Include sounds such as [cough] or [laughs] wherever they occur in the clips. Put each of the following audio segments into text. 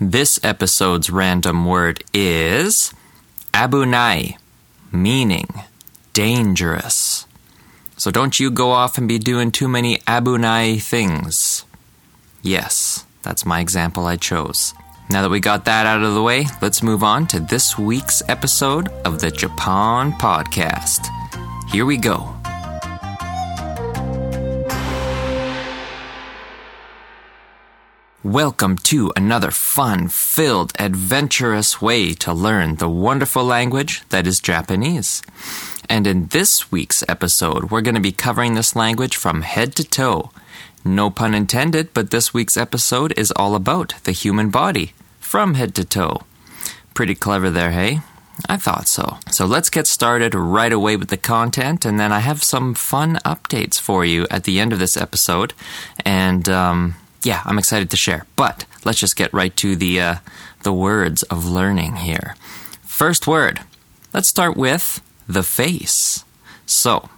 This episode's random word is abunai, meaning dangerous. So don't you go off and be doing too many abunai things. Yes, that's my example I chose. Now that we got that out of the way, let's move on to this week's episode of the Japan Podcast. Here we go. Welcome to another fun filled, adventurous way to learn the wonderful language that is Japanese. And in this week's episode, we're going to be covering this language from head to toe. No pun intended, but this week's episode is all about the human body, from head to toe. Pretty clever there, hey? I thought so. So let's get started right away with the content, and then I have some fun updates for you at the end of this episode. And, um, yeah, I'm excited to share. But let's just get right to the uh, the words of learning here. First word. Let's start with the face. So,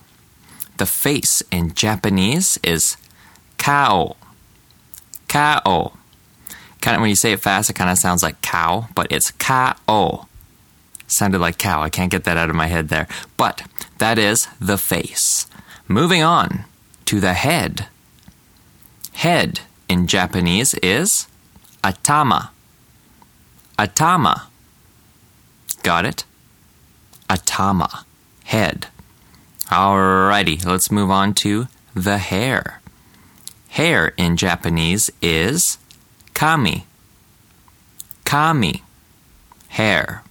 the face in Japanese is kao. Kao. Kind of when you say it fast, it kind of sounds like cow, but it's kao. Sounded like cow. I can't get that out of my head there. But that is the face. Moving on to the head. Head in Japanese is atama. Atama. Got it? Atama. Head. Alrighty, let's move on to the hair. Hair in Japanese is kami. Kami. Hair.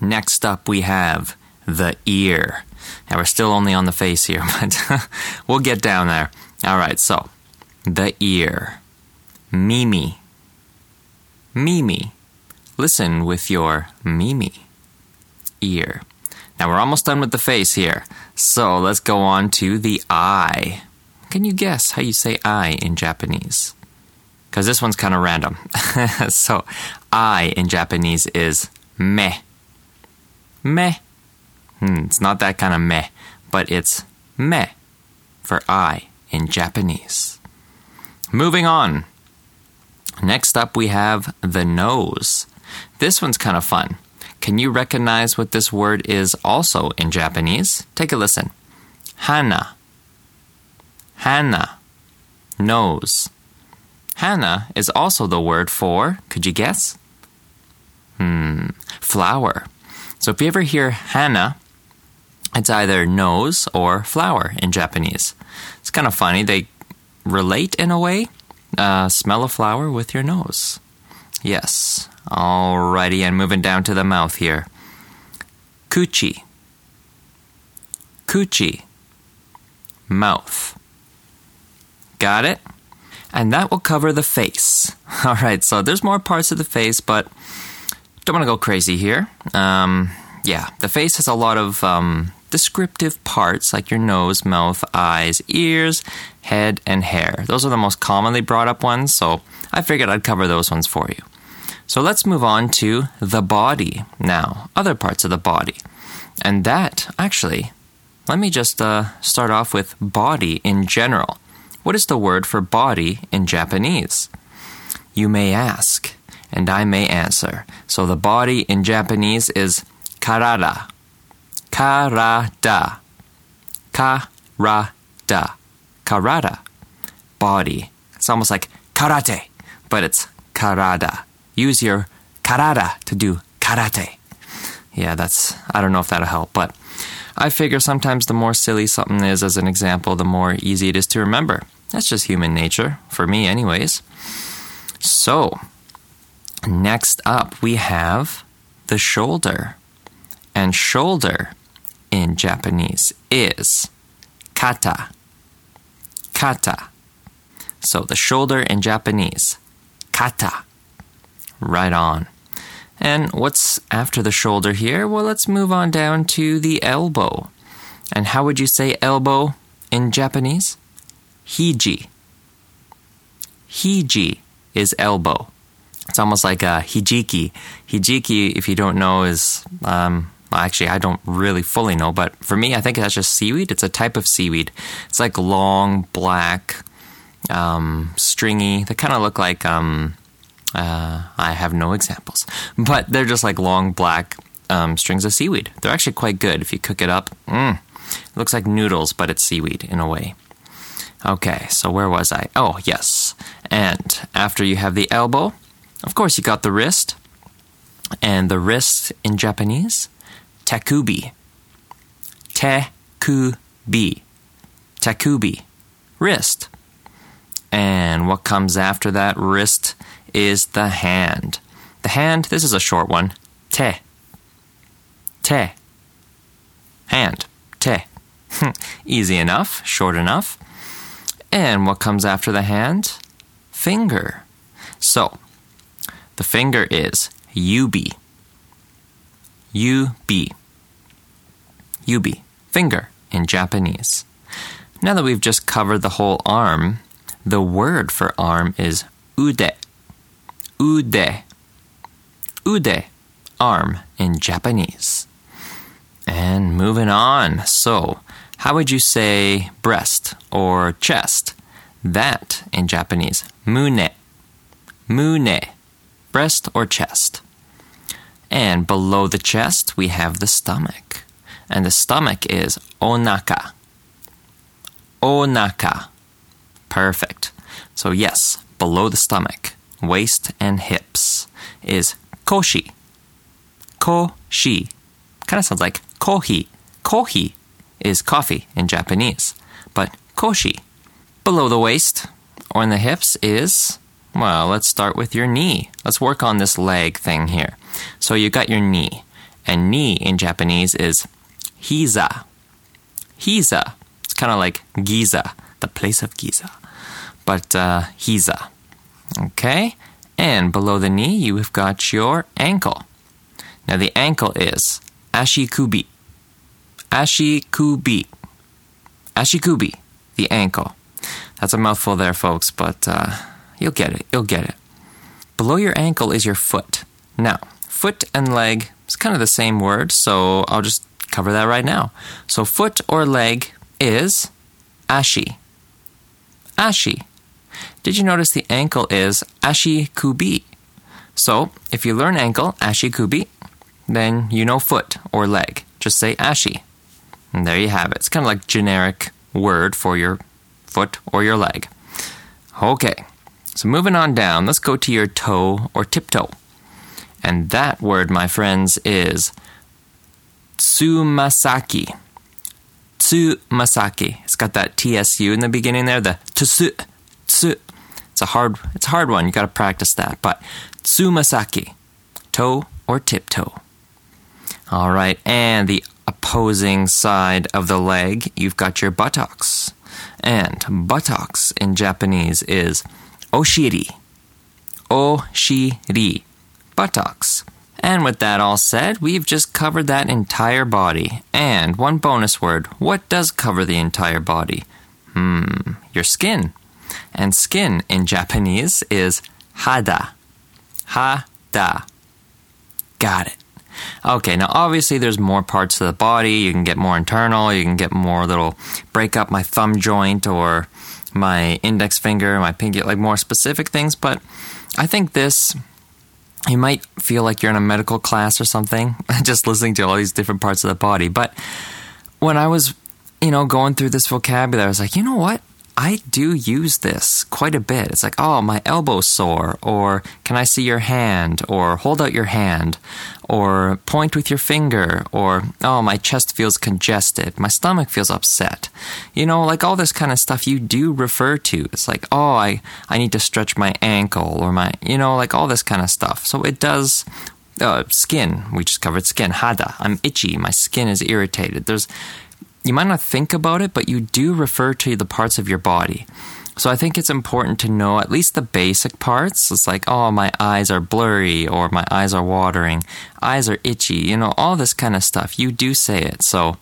Next up, we have the ear. Now, we're still only on the face here, [laughs] but we'll get down there. All right, so the ear. Mimi. Mimi. Listen with your Mimi. Ear. Now we're almost done with the face here. So let's go on to the eye. Can you guess how you say eye in Japanese? Because this one's kind of random. [laughs] so, eye in Japanese is me. Me. Hmm, it's not that kind of me, but it's me for eye in Japanese. Moving on. Next up, we have the nose. This one's kind of fun. Can you recognize what this word is also in Japanese? Take a listen. Hana. Hana. Nose. Hana is also the word for, could you guess? Hmm, flower. So if you ever hear hana, it's either nose or flower in Japanese. It's kind of funny. They relate in a way. Uh, smell a flower with your nose. Yes. Alrighty, and moving down to the mouth here. Kuchi. Kuchi. Mouth. Got it? And that will cover the face. [laughs] Alright, so there's more parts of the face, but don't want to go crazy here. Um, yeah, the face has a lot of um, descriptive parts like your nose, mouth, eyes, ears, head, and hair. Those are the most commonly brought up ones, so I figured I'd cover those ones for you. So let's move on to the body now, other parts of the body. And that, actually, let me just uh, start off with body in general. What is the word for body in Japanese? You may ask, and I may answer. So the body in Japanese is karada. Karada. Karada. Karada. Body. It's almost like karate, but it's karada. Use your karada to do karate. Yeah, that's, I don't know if that'll help, but I figure sometimes the more silly something is as an example, the more easy it is to remember. That's just human nature, for me, anyways. So, next up we have the shoulder. And shoulder in Japanese is kata. Kata. So the shoulder in Japanese, kata. Right on. And what's after the shoulder here? Well, let's move on down to the elbow. And how would you say elbow in Japanese? Hiji. Hiji is elbow. It's almost like a hijiki. Hijiki, if you don't know, is um, actually I don't really fully know, but for me, I think that's just seaweed. It's a type of seaweed. It's like long, black, um, stringy. They kind of look like um, Uh, I have no examples, [laughs] but they're just like long black um, strings of seaweed. They're actually quite good if you cook it up. Mm, it looks like noodles, but it's seaweed in a way. Okay, so where was I? Oh, yes. And after you have the elbow, of course, you got the wrist. And the wrist in Japanese, takubi. Takubi. Takubi. Wrist. And what comes after that wrist is the hand. The hand, this is a short one. Te. Te. Hand. Te. [laughs] Easy enough, short enough. And what comes after the hand? Finger. So, the finger is yubi. Yubi. Yubi. Finger in Japanese. Now that we've just covered the whole arm, the word for arm is ude. Ude. Ude. Arm in Japanese. And moving on. So, how would you say breast or chest? That in Japanese, mune. Mune. Breast or chest. And below the chest, we have the stomach. And the stomach is onaka. Onaka. Perfect. So, yes, below the stomach, waist and hips is koshi. Koshi. Kind of sounds like kohi. Kohi is coffee in Japanese, but koshi. Below the waist or in the hips is, well, let's start with your knee. Let's work on this leg thing here. So you got your knee, and knee in Japanese is hiza. Hiza. It's kind of like Giza, the place of Giza, but uh, hiza. Okay? And below the knee, you've got your ankle. Now the ankle is ashikubi. Ashikubi. Ashikubi, the ankle. That's a mouthful there, folks, but uh, you'll get it. You'll get it. Below your ankle is your foot. Now, foot and leg is kind of the same word, so I'll just cover that right now. So, foot or leg is ashi. Ashi. Did you notice the ankle is ashi kubi? So, if you learn ankle, ashi kubi, then you know foot or leg. Just say ashi. And there you have it. It's kind of like generic word for your foot or your leg. Okay, so moving on down, let's go to your toe or tiptoe. And that word, my friends, is tsumasaki. Tsumasaki. It's got that TSU in the beginning there, the tsu, tsu. It's a hard, it's a hard one. You got to practice that. But tsumasaki, toe or tiptoe. All right, and the opposing side of the leg, you've got your buttocks. And buttocks in Japanese is oshiri. Oshiri. Buttocks. And with that all said, we've just covered that entire body. And one bonus word what does cover the entire body? Hmm, your skin. And skin in Japanese is hada. Hada. Got it. Okay, now obviously there's more parts of the body. You can get more internal, you can get more little break up my thumb joint or my index finger, my pinky, like more specific things, but I think this you might feel like you're in a medical class or something [laughs] just listening to all these different parts of the body. But when I was, you know, going through this vocabulary, I was like, you know what? I do use this quite a bit. It's like, oh, my elbow's sore, or can I see your hand, or hold out your hand, or point with your finger, or oh, my chest feels congested, my stomach feels upset. You know, like all this kind of stuff you do refer to. It's like, oh, I, I need to stretch my ankle, or my, you know, like all this kind of stuff. So it does. Uh, skin, we just covered skin. Hada, I'm itchy, my skin is irritated. There's you might not think about it, but you do refer to the parts of your body. So I think it's important to know at least the basic parts. It's like, oh, my eyes are blurry or my eyes are watering, eyes are itchy, you know, all this kind of stuff. You do say it. So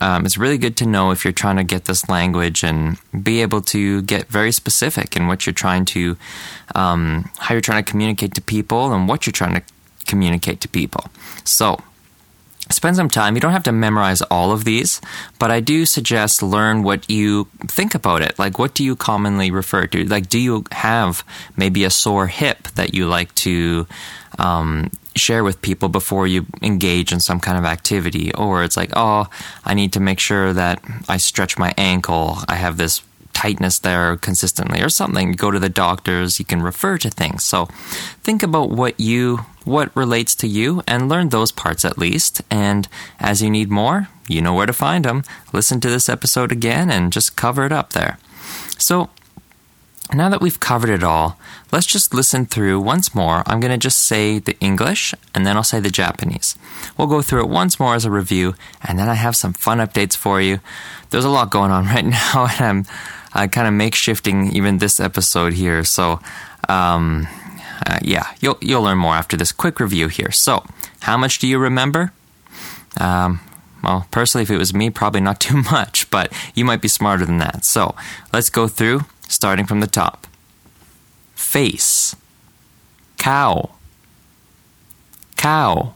um, it's really good to know if you're trying to get this language and be able to get very specific in what you're trying to, um, how you're trying to communicate to people and what you're trying to communicate to people. So spend some time. You don't have to memorize all of these, but I do suggest learn what you think about it. Like, what do you commonly refer to? Like, do you have maybe a sore hip that you like to um, share with people before you engage in some kind of activity? Or it's like, oh, I need to make sure that I stretch my ankle. I have this tightness there consistently or something. Go to the doctors, you can refer to things. So think about what you what relates to you and learn those parts at least. And as you need more, you know where to find them. Listen to this episode again and just cover it up there. So now that we've covered it all, let's just listen through once more. I'm going to just say the English and then I'll say the Japanese. We'll go through it once more as a review and then I have some fun updates for you. There's a lot going on [laughs] right now and I'm uh, kind of makeshifting even this episode here. So, um, uh, yeah, you'll you'll learn more after this quick review here. So, how much do you remember? Um, well, personally, if it was me, probably not [laughs] too much, but you might be smarter than that. So, let's go through, starting from the top. Face, kao, kao,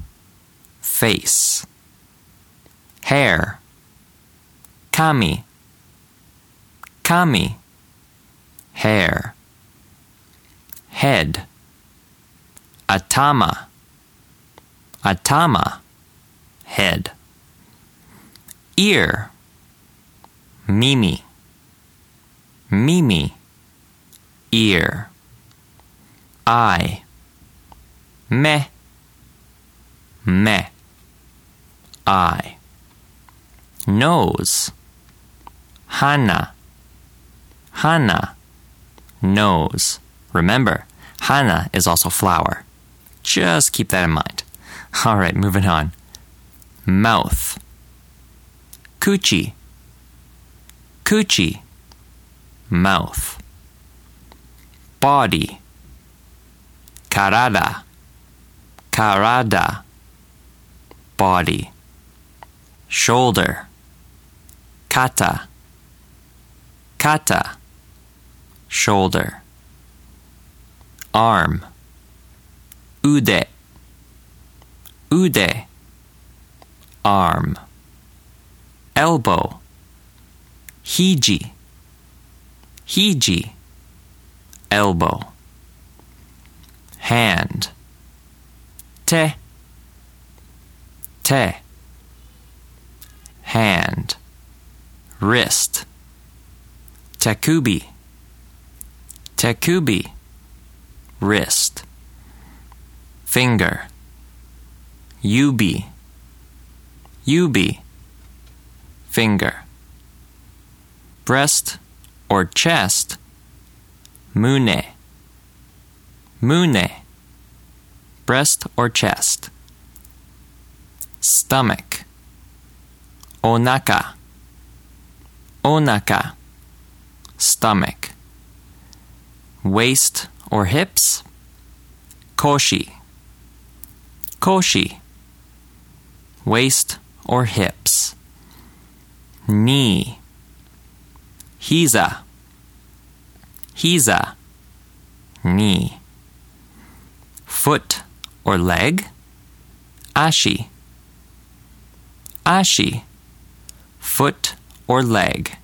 face. Hair, kami, kami, hair. Head Atama. Atama. Head. Ear. Mimi. Mimi. Ear. Eye. Me. Me. Eye. Nose. Hana. Hana. Nose. Remember, Hana is also flower. Just keep that in mind. [laughs] All right, moving on. Mouth. Kuchi. Kuchi. Mouth. Body. Karada. Karada. Body. Shoulder. Kata. Kata. Shoulder. Arm. Ude, ude, arm, elbow, hiji, hiji, elbow, hand, te, te, hand, wrist, takubi, takubi, wrist. Finger, yubi, yubi, finger, breast or chest, mune, mune, breast or chest, stomach, onaka, onaka, stomach, waist or hips, koshi, koshi, waist or hips, knee, hiza, hiza, knee, foot or leg, ashi, ashi, foot or leg,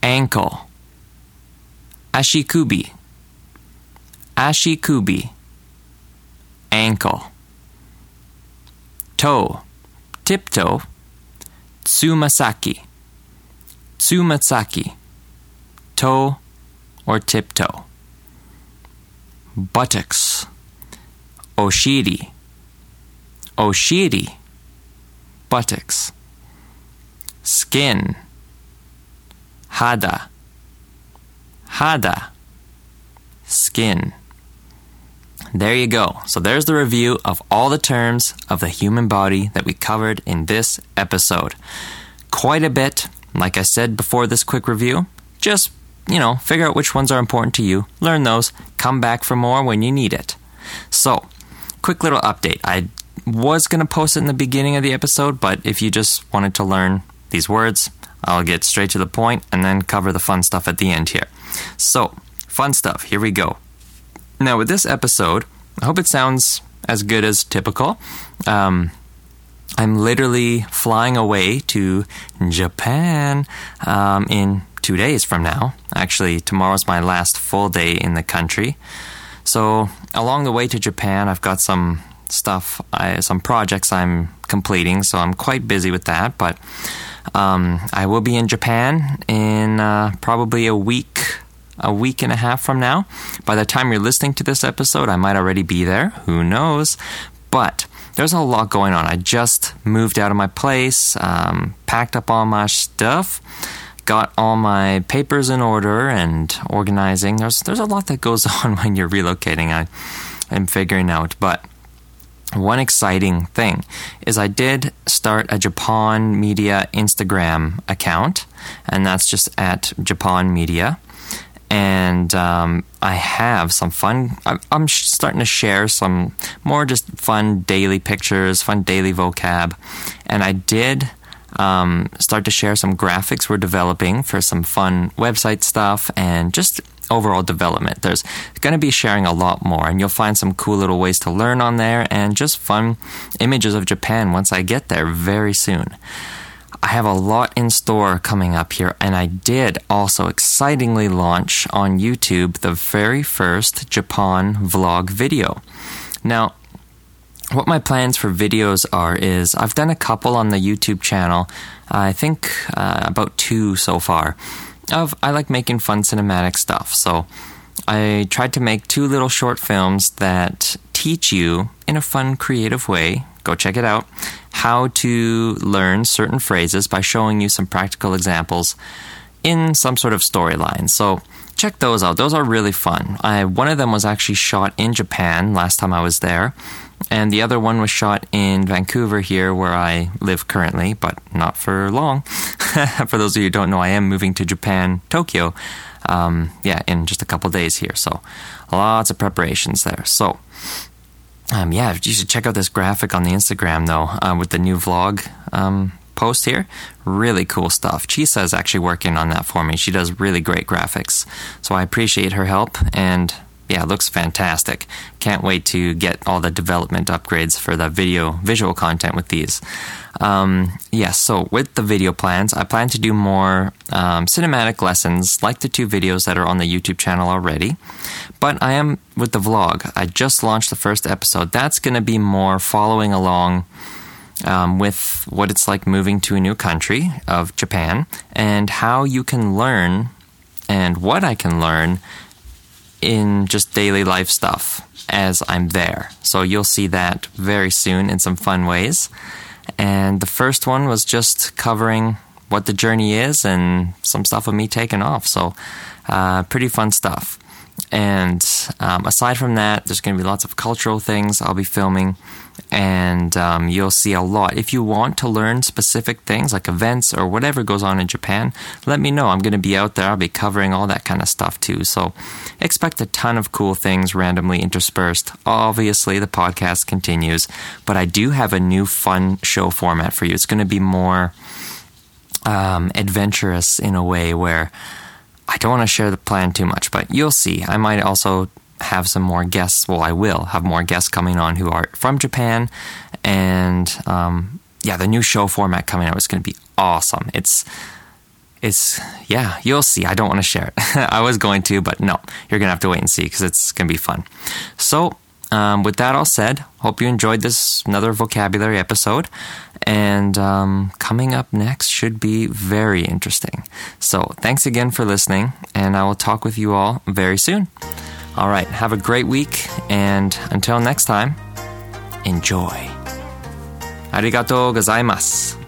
ankle, ashikubi, ashikubi, ankle. Toe, tiptoe, tsumasaki, tsumasaki, toe or tiptoe. Buttocks, oshiri, oshiri, buttocks. Skin, hada, hada, skin. There you go. So there's the review of all the terms of the human body that we covered in this episode. Quite a bit. Like I said before this quick review, just, you know, figure out which ones are important to you, learn those, come back for more when you need it. So, quick little update. I was going to post it in the beginning of the episode, but if you just wanted to learn these words, I'll get straight to the point and then cover the fun stuff at the end here. So, fun stuff. Here we go. Now, with this episode, I hope it sounds as good as typical. Um, I'm literally flying away to Japan um, in two days from now. Actually, tomorrow's my last full day in the country. So, along the way to Japan, I've got some stuff, I, some projects I'm completing, so I'm quite busy with that. But um, I will be in Japan in uh, probably a week, a week and a half from now. By the time you're listening to this episode, I might already be there. Who knows? But there's a lot going on. I just moved out of my place, um, packed up all my stuff, got all my papers in order and organizing. There's there's a lot that goes [laughs] on when you're relocating. I am figuring out, but one exciting thing is I did start a Japan Media Instagram account, and that's just at Japan Media. And um, I have some fun. I'm starting to share some more just fun daily pictures, fun daily vocab. And I did um, start to share some graphics we're developing for some fun website stuff and just overall development. There's going to be sharing a lot more, and you'll find some cool little ways to learn on there and just fun images of Japan once I get there very soon. I have a lot in store coming up here, and I did also excitingly launch on YouTube the very first Japan vlog video. Now, what my plans for videos are is I've done a couple on the YouTube channel, I think uh, about two so far of I like making fun cinematic stuff. So I tried to make two little short films that teach you in a fun, creative way. Go check it out. How to learn certain phrases by showing you some practical examples in some sort of storyline. So check those out. Those are really fun. I, one of them was actually shot in Japan last time I was there, and the other one was shot in Vancouver here, where I live currently, but not for long. [laughs] for those of you who don't know, I am moving to Japan, Tokyo, um, yeah, in just a couple days here. So lots of preparations there. So, um, yeah, you should check out this graphic on the Instagram though, uh, with the new vlog um, post here. Really cool stuff. Chisa is actually working on that for me. She does really great graphics. So I appreciate her help and yeah, it looks fantastic. Can't wait to get all the development upgrades for the video visual content with these. Um, yes, yeah, so with the video plans, I plan to do more um, cinematic lessons like the two videos that are on the YouTube channel already. But I am with the vlog. I just launched the first episode. That's going to be more following along. Um, with what it's like moving to a new country of Japan and how you can learn and what I can learn in just daily life stuff as I'm there. So you'll see that very soon in some fun ways. And the first one was just covering what the journey is and some stuff of me taking off. So, uh, pretty fun stuff. And um, aside from that, there's going to be lots of cultural things I'll be filming and um, you'll see a lot. If you want to learn specific things like events or whatever goes on in Japan, let me know. I'm going to be out there. I'll be covering all that kind of stuff too. So expect a ton of cool things randomly interspersed. Obviously, the podcast continues, but I do have a new fun show format for you. It's going to be more um, adventurous in a way where. I don't want to share the plan too much, but you'll see. I might also have some more guests. Well, I will have more guests coming on who are from Japan, and um, yeah, the new show format coming out is going to be awesome. It's it's yeah, you'll see. I don't want to share it. [laughs] I was going to, but no, you're gonna have to wait and see because it's gonna be fun. So, um, with that all said, hope you enjoyed this another vocabulary episode. And um, coming up next should be very interesting. So, thanks again for listening, and I will talk with you all very soon. All right, have a great week, and until next time, enjoy. Arigato gozaimasu.